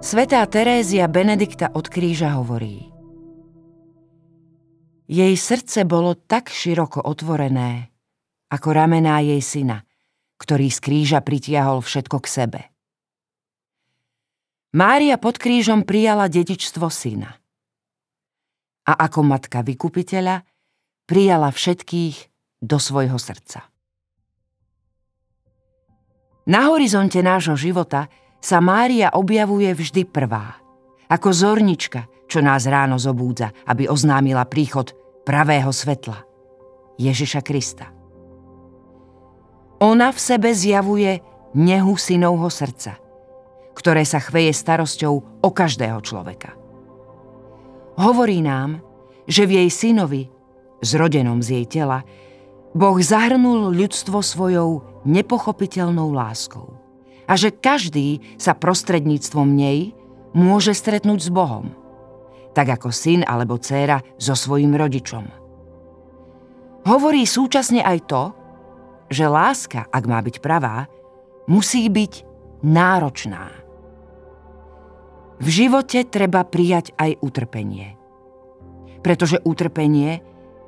Svetá Terézia Benedikta od kríža hovorí Jej srdce bolo tak široko otvorené, ako ramená jej syna, ktorý z kríža pritiahol všetko k sebe. Mária pod krížom prijala dedičstvo syna. A ako matka vykupiteľa prijala všetkých do svojho srdca. Na horizonte nášho života sa Mária objavuje vždy prvá, ako zornička, čo nás ráno zobúdza, aby oznámila príchod pravého svetla, Ježiša Krista. Ona v sebe zjavuje nehu synovho srdca, ktoré sa chveje starosťou o každého človeka. Hovorí nám, že v jej synovi, zrodenom z jej tela, Boh zahrnul ľudstvo svojou nepochopiteľnou láskou a že každý sa prostredníctvom nej môže stretnúť s Bohom, tak ako syn alebo dcéra so svojim rodičom. Hovorí súčasne aj to, že láska, ak má byť pravá, musí byť náročná. V živote treba prijať aj utrpenie. Pretože utrpenie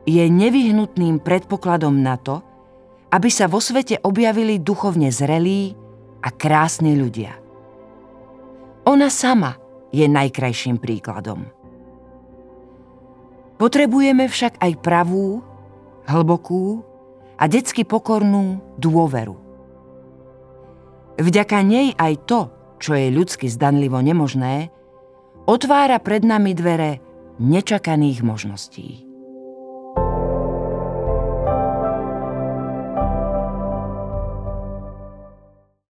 je nevyhnutným predpokladom na to, aby sa vo svete objavili duchovne zrelí a krásni ľudia. Ona sama je najkrajším príkladom. Potrebujeme však aj pravú, hlbokú a detsky pokornú dôveru. Vďaka nej aj to, čo je ľudsky zdanlivo nemožné, otvára pred nami dvere nečakaných možností.